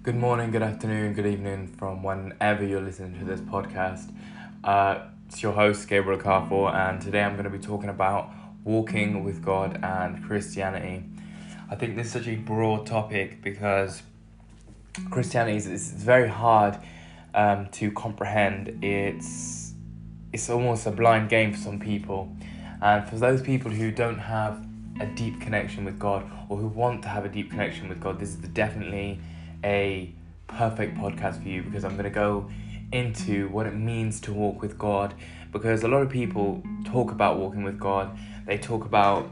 Good morning, good afternoon, good evening from whenever you're listening to this podcast. Uh, it's your host, Gabriel Carfor, and today I'm going to be talking about walking with God and Christianity. I think this is such a broad topic because Christianity is it's very hard um, to comprehend. It's it's almost a blind game for some people, and for those people who don't have a deep connection with God or who want to have a deep connection with God, this is definitely a perfect podcast for you because I'm going to go into what it means to walk with God because a lot of people talk about walking with God, they talk about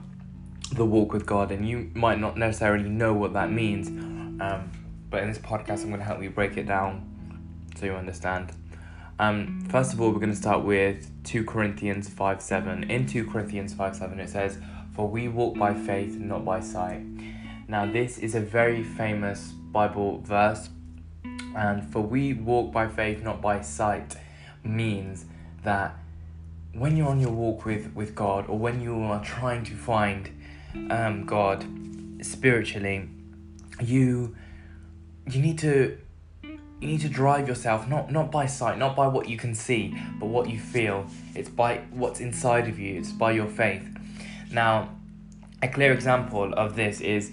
the walk with God, and you might not necessarily know what that means. Um, but in this podcast, I'm going to help you break it down so you understand. Um, first of all, we're going to start with 2 Corinthians 5 7. In 2 Corinthians 5 7, it says, For we walk by faith, not by sight. Now, this is a very famous Bible verse, and for we walk by faith, not by sight, means that when you're on your walk with, with God, or when you are trying to find um, God spiritually, you you need to you need to drive yourself not not by sight not by what you can see but what you feel. It's by what's inside of you. It's by your faith. Now a clear example of this is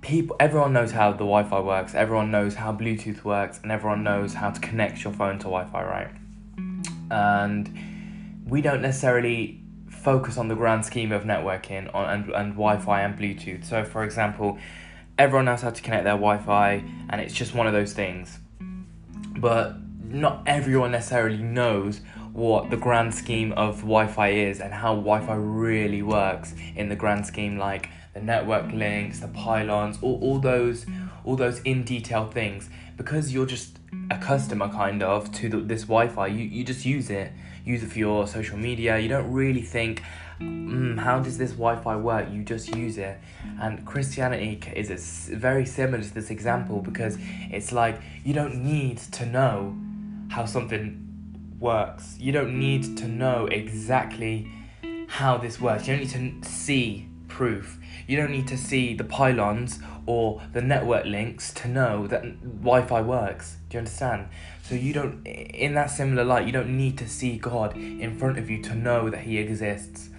people everyone knows how the wi-fi works everyone knows how bluetooth works and everyone knows how to connect your phone to wi-fi right? And we don't necessarily focus on the grand scheme of networking on and, and wi-fi and bluetooth. So for example everyone knows how to connect their wi-fi and it's just one of those things. But not everyone necessarily knows what the grand scheme of Wi-Fi is and how Wi-Fi really works in the grand scheme, like the network links, the pylons, all, all those all those in detail things. Because you're just a customer kind of to the, this Wi-Fi, you, you just use it, use it for your social media. You don't really think, mm, how does this Wi-Fi work? You just use it. And Christianity is very similar to this example because it's like you don't need to know how something works. You don't need to know exactly how this works. You don't need to see proof. You don't need to see the pylons or the network links to know that Wi Fi works. Do you understand? So you don't, in that similar light, you don't need to see God in front of you to know that He exists.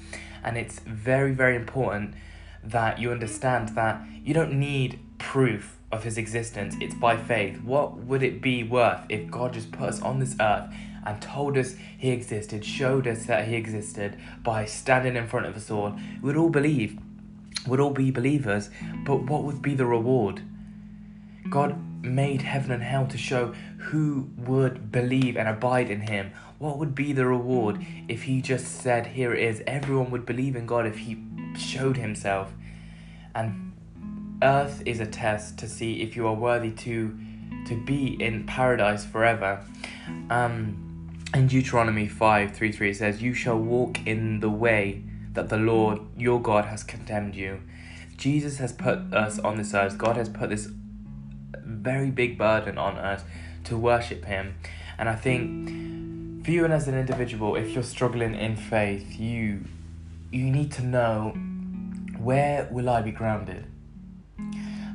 And it's very, very important that you understand that you don't need proof of His existence. It's by faith. What would it be worth if God just put us on this earth and told us He existed, showed us that He existed by standing in front of us all? We'd all believe would all be believers, but what would be the reward? God made heaven and hell to show who would believe and abide in Him. What would be the reward if He just said, Here it is? Everyone would believe in God if He showed Himself. And earth is a test to see if you are worthy to to be in paradise forever. Um, in Deuteronomy 5 3 3 it says, You shall walk in the way that the Lord your God has condemned you. Jesus has put us on this earth, God has put this very big burden on us to worship Him. And I think for you and as an individual, if you're struggling in faith, you you need to know where will I be grounded?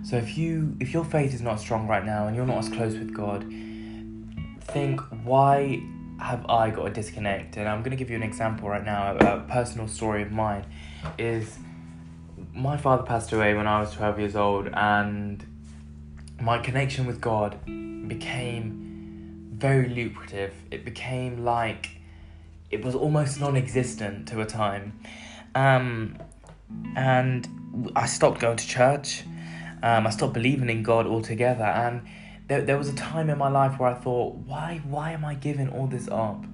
So if you if your faith is not strong right now and you're not as close with God, think why have I got a disconnect? And I'm going to give you an example right now. A, personal story of mine is my father passed away when I was 12 years old, and my connection with God became very lucrative. It became like it was almost non existent to a time. Um, and I stopped going to church. Um, I stopped believing in God altogether. And there, there was a time in my life where I thought, why, why am I giving all this up?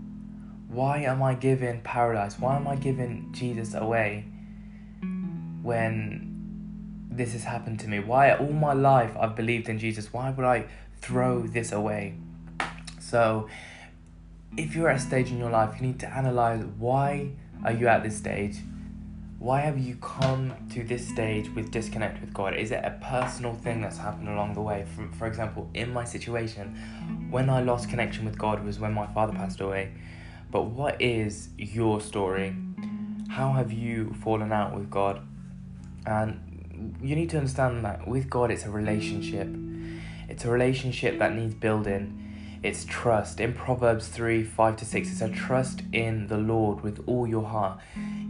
Why am I giving paradise? Why am I giving Jesus away when this has happened to me? Why, all my life, I've believed in Jesus. Why would I throw this away? So, if you're at a stage in your life, you need to analyze why are you at this stage? Why have you come to this stage with disconnect with God? Is it a personal thing that's happened along the way? For, for example, in my situation, when I lost connection with God was when my father passed away. But what is your story? How have you fallen out with God? And you need to understand that with God, it's a relationship. It's a relationship that needs building. It's trust. In Proverbs 3 5 to 6, it says, Trust in the Lord with all your heart.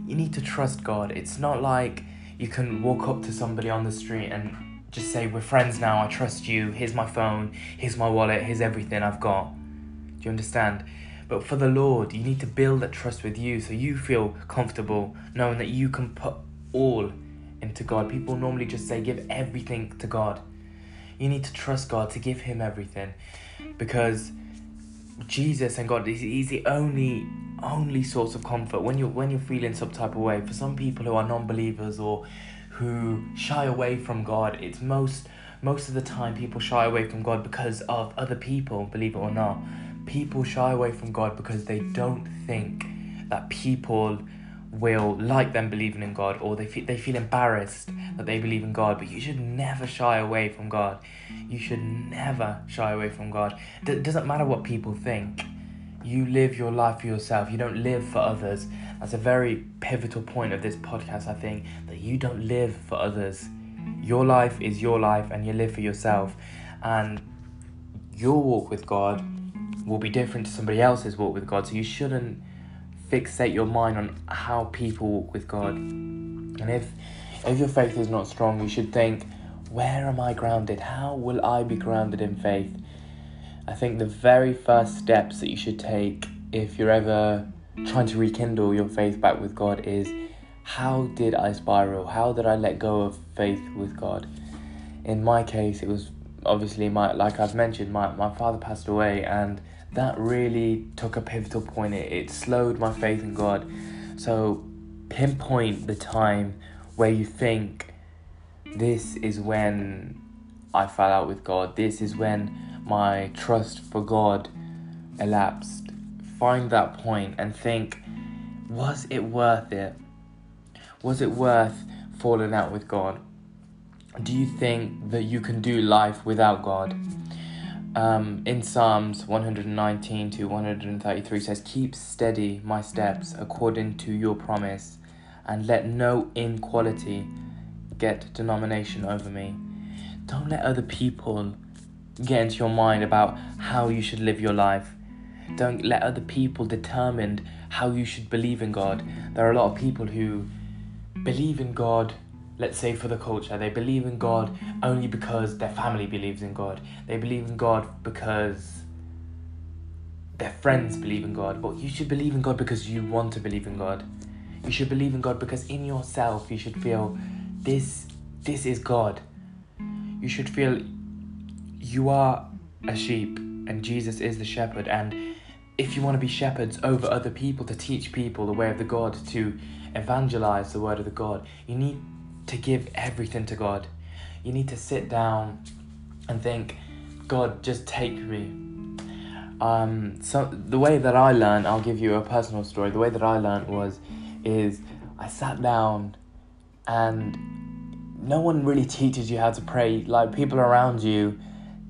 You need to trust God. It's not like you can walk up to somebody on the street and just say, We're friends now, I trust you, here's my phone, here's my wallet, here's everything I've got. Do you understand? But for the Lord, you need to build that trust with you so you feel comfortable knowing that you can put all into God. People normally just say, Give everything to God. You need to trust God to give Him everything because Jesus and God is the only only source of comfort when you're when you're feeling some type of way. For some people who are non-believers or who shy away from God, it's most most of the time people shy away from God because of other people, believe it or not. People shy away from God because they don't think that people will like them believing in God or they feel, they feel embarrassed that they believe in God but you should never shy away from God you should never shy away from God it doesn't matter what people think you live your life for yourself you don't live for others that's a very pivotal point of this podcast I think that you don't live for others your life is your life and you live for yourself and your walk with God will be different to somebody else's walk with God so you shouldn't fixate your mind on how people walk with God. And if if your faith is not strong, you should think, where am I grounded? How will I be grounded in faith? I think the very first steps that you should take if you're ever trying to rekindle your faith back with God is how did I spiral? How did I let go of faith with God? In my case, it was obviously my like I've mentioned, my, my father passed away and that really took a pivotal point. It, it slowed my faith in God. So, pinpoint the time where you think this is when I fell out with God, this is when my trust for God elapsed. Find that point and think, was it worth it? Was it worth falling out with God? Do you think that you can do life without God? um, in Psalms 119 to 133 says, Keep steady my steps according to your promise, and let no inequality get denomination over me. Don't let other people get into your mind about how you should live your life. Don't let other people determine how you should believe in God. There are a lot of people who believe in God let's say for the culture, they believe in God only because their family believes in God. They believe in God because their friends believe in God. But you should believe in God because you want to believe in God. You should believe in God because in yourself you should feel this this is God. You should feel you are a sheep and Jesus is the shepherd and if you want to be shepherds over other people to teach people the way of the God to evangelize the word of the God you need to give everything to God. You need to sit down and think, God, just take me. Um, so the way that I learned, I'll give you a personal story. The way that I learned was, is I sat down, and no one really teaches you how to pray. Like people around you,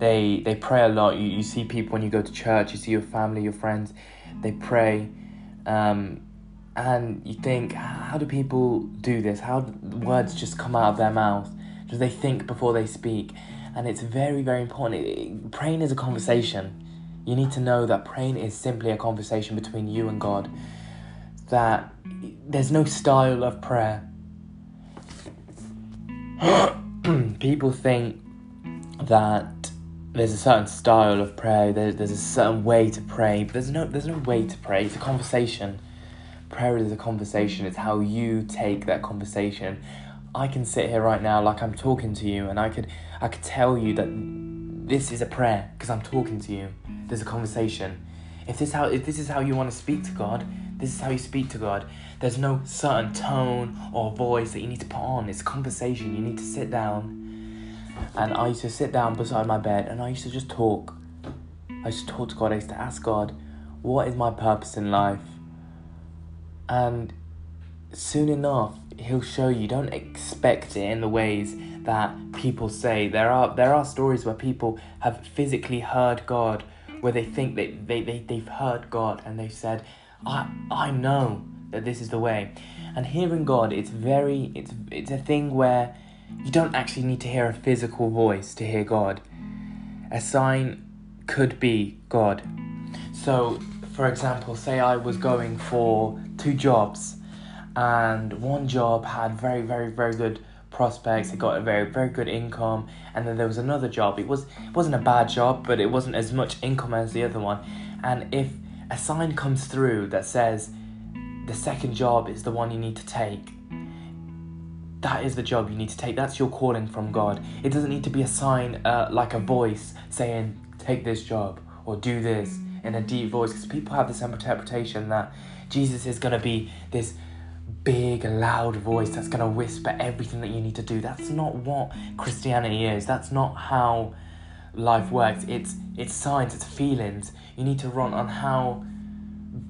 they they pray a lot. You you see people when you go to church. You see your family, your friends, they pray. Um, and you think, how do people do this? How do words just come out of their mouth? Do they think before they speak? And it's very, very important. praying is a conversation. You need to know that praying is simply a conversation between you and God. That there's no style of prayer. people think that there's a certain style of prayer. There's, there's a certain way to pray, but there's no there's no way to pray. It's a conversation. Prayer is a conversation. It's how you take that conversation. I can sit here right now like i'm talking to you and i could i could tell you that this is a prayer because i'm talking to you. There's a conversation. If this how if this is how you want to speak to god this is how you speak to god. There's no certain tone or voice that you need to put on. It's conversation. You need to sit down and i used to sit down beside my bed and i used to just talk. I used to talk to god. I used to ask god what is my purpose in life? And soon enough he'll show you. Don't expect it in the ways that people say. There are there are stories where people have physically heard god where they think that they, they, they've heard god and they've said i i know that this is the way. And hearing god it's very it's it's a thing where you don't actually need to hear a physical voice to hear god a sign could be God. So, for example, say I was going for two jobs, and one job had very, very, very good prospects. It got a very, very good income, and then there was another job. It was it wasn't a bad job, but it wasn't as much income as the other one. And if a sign comes through that says the second job is the one you need to take, that is the job you need to take. That's your calling from God. It doesn't need to be a sign uh, like a voice saying, take this job or do this in a deep voice. Because people have this interpretation that Jesus is going to be this big, loud voice that's going to whisper everything that you need to do. That's not what Christianity is. That's not how life works. It's it's signs, it's feelings. You need to run on how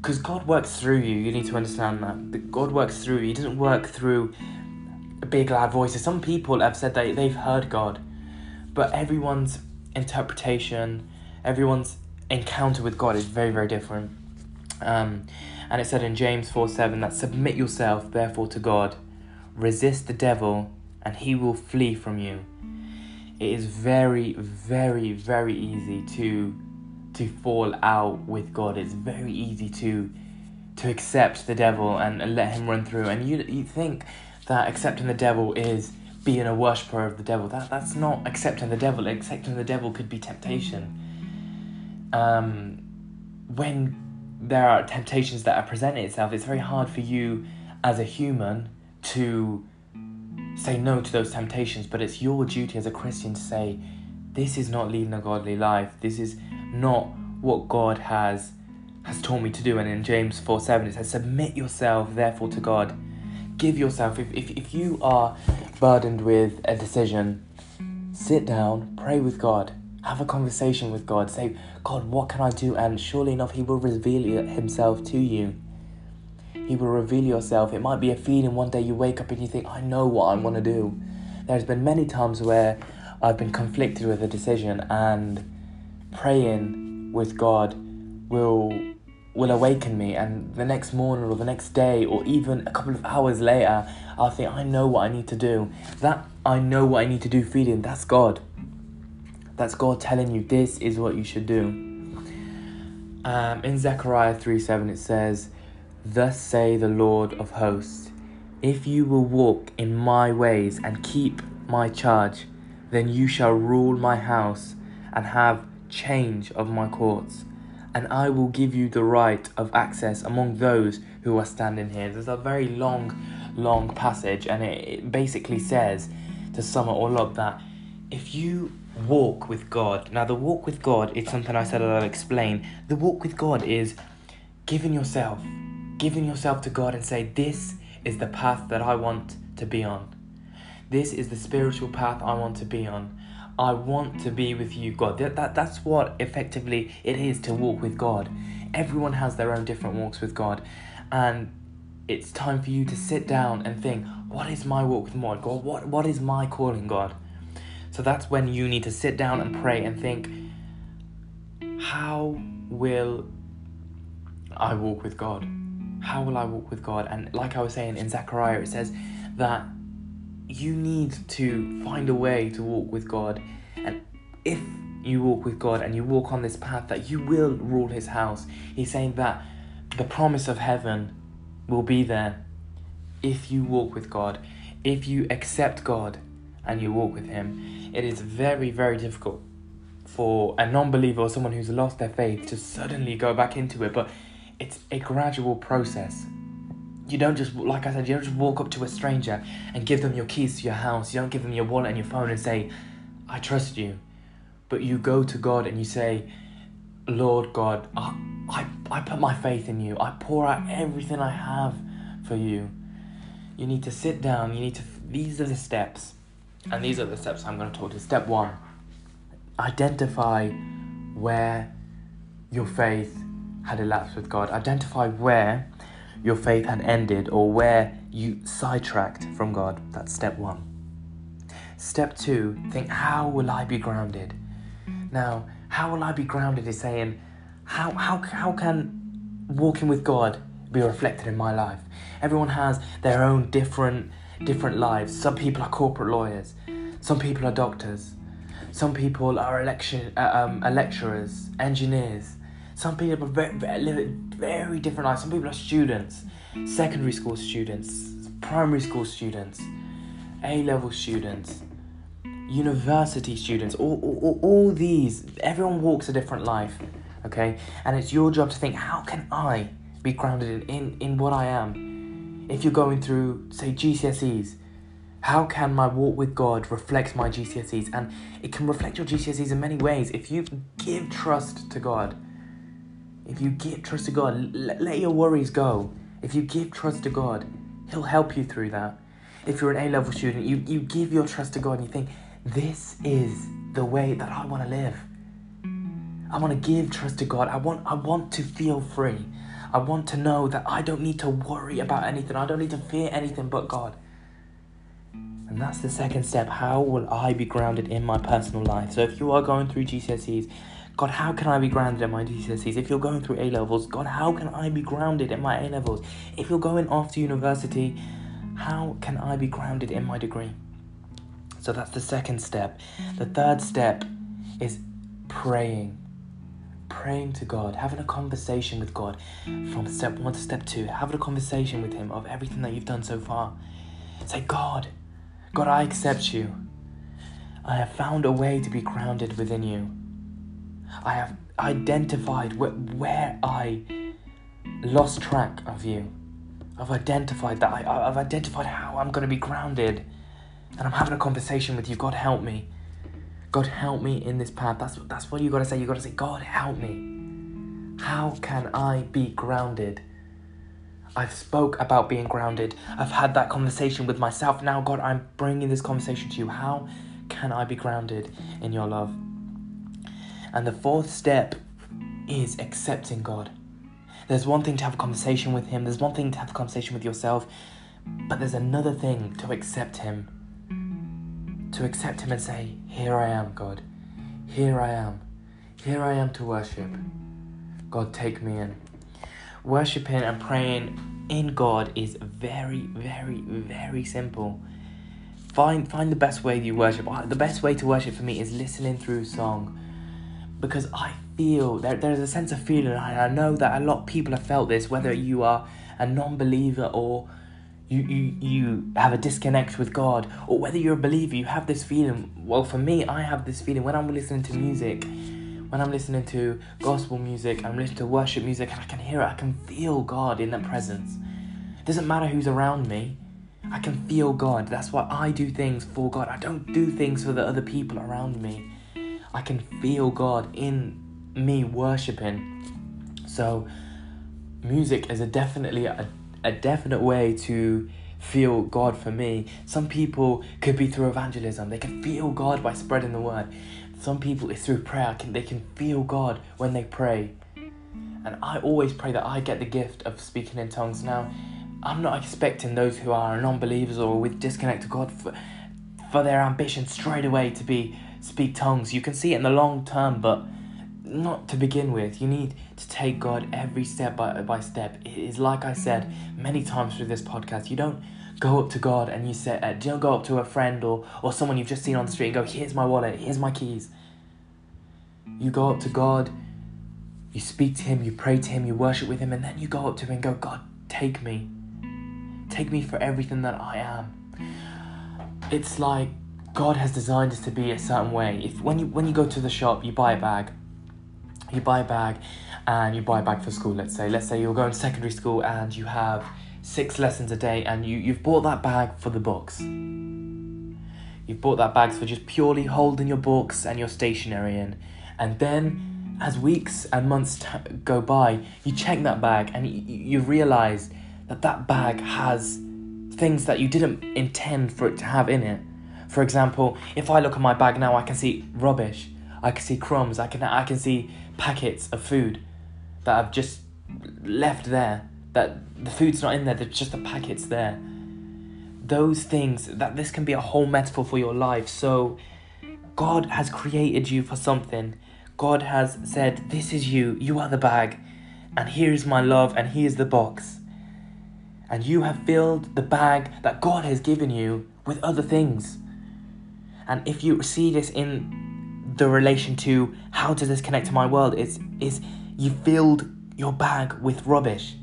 because God works through you. You need to understand that. God works through you. He doesn't work through big loud voices. Some people have said that they've heard God, but everyone's interpretation, everyone's encounter with God is very, very different. Um, and it said in James 4 7 that submit yourself therefore to God, resist the devil, and he will flee from you. It is very, very, very easy to to fall out with God. It's very easy to to accept the devil and, and let him run through. And you you think that accepting the devil is being a worshipper of the devil. That that's not accepting the devil. Accepting the devil could be temptation. Um, when there are temptations that are presenting itself, it's very hard for you as a human to say no to those temptations. But it's your duty as a Christian to say, this is not leading a godly life. This is not what God has has taught me to do. And in James 4 7 it says, Submit yourself therefore to God give yourself, if, if, if you are burdened with a decision, sit down, pray with God, have a conversation with God, say, God, what can I do? And surely enough, He will reveal Himself to you. He will reveal yourself. It might be a feeling one day you wake up and you think, I know what I want to do. There's been many times where I've been conflicted with a decision, and praying with God will will awaken me and the next morning or the next day or even a couple of hours later I'll think I know what I need to do. That I know what I need to do feeling, that's God. That's God telling you this is what you should do. Um, in Zechariah 3 7 it says, Thus say the Lord of hosts, if you will walk in my ways and keep my charge, then you shall rule my house and have change of my courts and I will give you the right of access among those who are standing here. There's a very long, long passage, and it, it basically says, to sum it all up, that if you walk with God, now the walk with God is something I said I'll explain. The walk with God is giving yourself, giving yourself to God and say, This is the path that I want to be on. This is the spiritual path I want to be on. I want to be with you, God. That, that, that's what effectively it is to walk with God. Everyone has their own different walks with God. And it's time for you to sit down and think, what is my walk with God? God, what, what is my calling, God? So that's when you need to sit down and pray and think, how will I walk with God? How will I walk with God? And like I was saying in Zechariah, it says that you need to find a way to walk with God. And if you walk with God and you walk on this path, that you will rule His house. He's saying that the promise of heaven will be there if you walk with God, if you accept God and you walk with Him. It is very, very difficult for a non believer or someone who's lost their faith to suddenly go back into it, but it's a gradual process you don't just like I said, you don't just walk up to a stranger and give them your keys to your house. You don't give them your wallet and your phone and say, "I trust you," but you go to God and you say, "Lord God, I I, I put my faith in you. I pour out everything I have for you." You need to sit down. You need to. These are the steps, and these are the steps I'm going to talk to. Step one: identify where your faith had elapsed with God. Identify where your faith had ended or where you sidetracked from God. That's step one. Step two, think, how will I be grounded? Now, how will I be grounded is saying, how, how, how can walking with God be reflected in my life? Everyone has their own different different lives. Some people are corporate lawyers, some people are doctors, Some people are election, uh, um, lecturers, engineers. Some people live very different lives. Some people are students, secondary school students, primary school students, A level students, university students. All, all, all these, everyone walks a different life, okay? And it's your job to think, how can I be grounded in, in, in what I am? If you're going through, say, GCSEs, how can my walk with God reflect my GCSEs? And it can reflect your GCSEs in many ways. If you give trust to God, if you give trust to God, let, let your worries go. If you give trust to God, He'll help you through that. If you're an A level student, you, you give your trust to God and you think, this is the way that I want to live. I want to give trust to God. I want I want to feel free. I want to know that I don't need to worry about anything. I don't need to fear anything but God. And that's the second step. How will I be grounded in my personal life? So if you are going through GCSEs, God, how can I be grounded in my GCSEs? If you're going through A levels, God, how can I be grounded in my A levels? If you're going to university, how can I be grounded in my degree? So that's the second step. The third step is praying. Praying to God, having a conversation with God from step one to step two, having a conversation with Him of everything that you've done so far. Say, God, God, I accept you. I have found a way to be grounded within you. I have identified wh- where I lost track of you. I've identified that. I, I've identified how I'm going to be grounded. And I'm having a conversation with you. God, help me. God, help me in this path. That's, that's what you got to say. you got to say, God, help me. How can I be grounded? I've spoke about being grounded. I've had that conversation with myself. Now, God, I'm bringing this conversation to you. How can I be grounded in your love? And the fourth step is accepting God. There's one thing to have a conversation with Him, there's one thing to have a conversation with yourself, but there's another thing to accept Him. To accept Him and say, Here I am, God. Here I am. Here I am to worship. God, take me in. Worshipping and praying in God is very, very, very simple. Find find the best way you worship. Uh, the best way to worship for me is listening through song because I feel there, there's a sense of feeling, and I know that a lot of people have felt this, whether you are a non believer or you, you, you have a disconnect with God, or whether you're a believer, you have this feeling. Well, for me, I have this feeling when I'm listening to music, when I'm listening to gospel music, I'm listening to worship music, and I can hear it, I can feel God in that presence. It doesn't matter who's around me, I can feel God. That's why I do things for God. I don't do things for the other people around me. I can feel God in me worshiping. So, music is a definitely a, a definite way to feel God for me. Some people could be through evangelism. They can feel God by spreading the word. Some people it's through prayer. Can they can feel God when they pray. And I always pray that I get the gift of speaking in tongues. Now, I'm not expecting those who are non-believers or with disconnect to God for, for their ambition straight away to be speak tongues. You can see it in the long term, but not to begin with. You need to take God every step by, by step. It is like I said many times through this podcast. You don't go up to God and you say, uh, don't go up to a friend or, or someone you've just seen on the street and go, here's my wallet, here's my keys. You go up to God, you speak to Him, you pray to Him, you worship with Him, and then you go up to Him and go, God, take me. Take me for everything that I am. It's like God has designed us to be a certain way. If when you when you go to the shop, you buy a bag. You buy a bag, and you buy a bag for school. Let's say, let's say you're going to secondary school and you have six lessons a day, and you you've bought that bag for the books. You've bought that bag for just purely holding your books and your stationery in, and then as weeks and months t- go by, you check that bag and you, you realize that that bag has things that you didn't intend for it to have in it for example, if I look at my bag now, I can see rubbish. I can see crumbs. I can I can see packets of food that I've just left there. That the food's not in there. There's just the packets there. Those things that this can be a whole metaphor for your life. So, God has created you for something. God has said, "This is you. You are the bag, and here's my love, and here's the box." And you have filled the bag that God has given you with other things. And if you see this in the relation to how does this connect to my world is is you filled your bag with rubbish,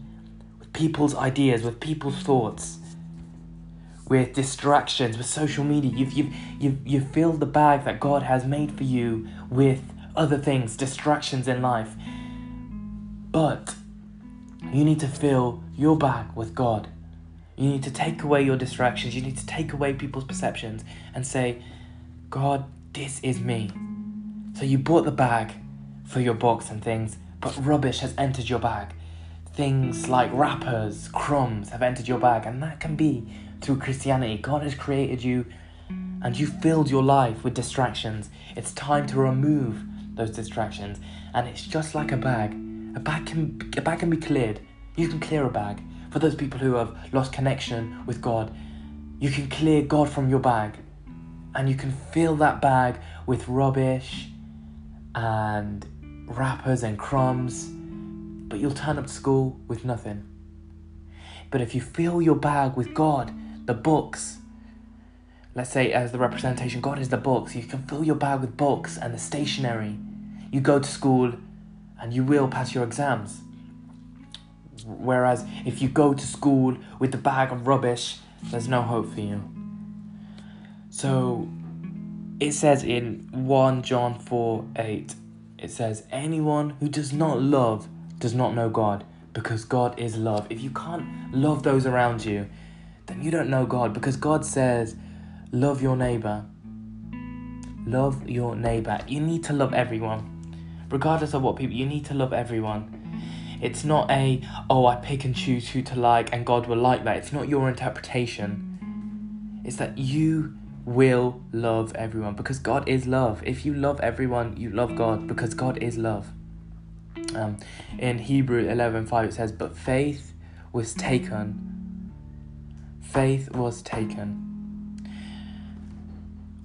with people's ideas, with people's thoughts, with distractions, with social media. You've you've you've you filled the bag that God has made for you with other things, distractions in life. But you need to fill your bag with God. You need to take away your distractions. You need to take away people's perceptions and say, God, this is me. So you bought the bag for your box and things, but rubbish has entered your bag. Things like wrappers, crumbs have entered your bag, and that can be through Christianity. God has created you and you filled your life with distractions. It's time to remove those distractions, and it's just like a bag. A bag can a bag can be cleared. You can clear a bag. For those people who have lost connection with God, you can clear God from your bag. And you can fill that bag with rubbish and wrappers and crumbs, but you'll turn up to school with nothing. But if you fill your bag with God, the books, let's say as the representation, God is the books, you can fill your bag with books and the stationery. You go to school and you will pass your exams. Whereas if you go to school with the bag of rubbish, there's no hope for you. So it says in 1 John 4 8, it says, Anyone who does not love does not know God, because God is love. If you can't love those around you, then you don't know God, because God says, Love your neighbor. Love your neighbor. You need to love everyone. Regardless of what people, you need to love everyone. It's not a, oh, I pick and choose who to like and God will like that. It's not your interpretation. It's that you will love everyone because God is love. If you love everyone, you love God because God is love. Um, in Hebrew 11:5 it says, "But faith was taken. Faith was taken."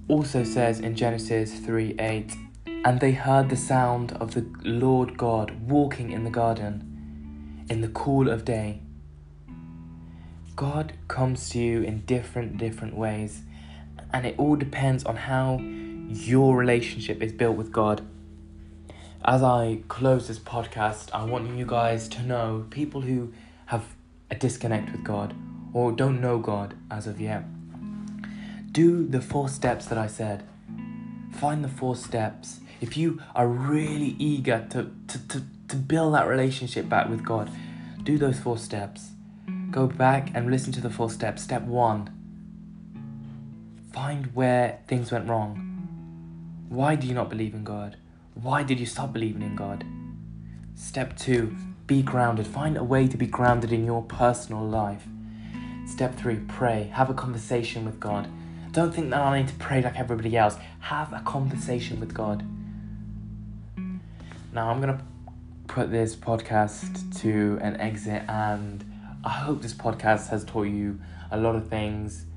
Also says in Genesis 3:8, "And they heard the sound of the Lord God walking in the garden in the cool of day." God comes to you in different different ways and it all depends on how your relationship is built with God. As I close this podcast, I want you guys to know people who have a disconnect with God or don't know God as of yet. Do the four steps that I said. Find the four steps. If you are really eager to, to, to, to build that relationship back with God, do those four steps. Go back and listen to the four steps. Step one Find where things went wrong. Why do you not believe in God? Why did you stop believing in God? Step two, be grounded. Find a way to be grounded in your personal life. Step three, pray. Have a conversation with God. Don't think that I need to pray like everybody else. Have a conversation with God. Now, I'm going to put this podcast to an exit, and I hope this podcast has taught you a lot of things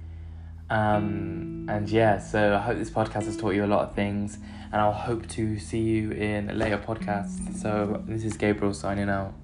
um, and yeah, so I hope this podcast has taught you a lot of things, and I'll hope to see you in later podcasts. So this is Gabriel signing out.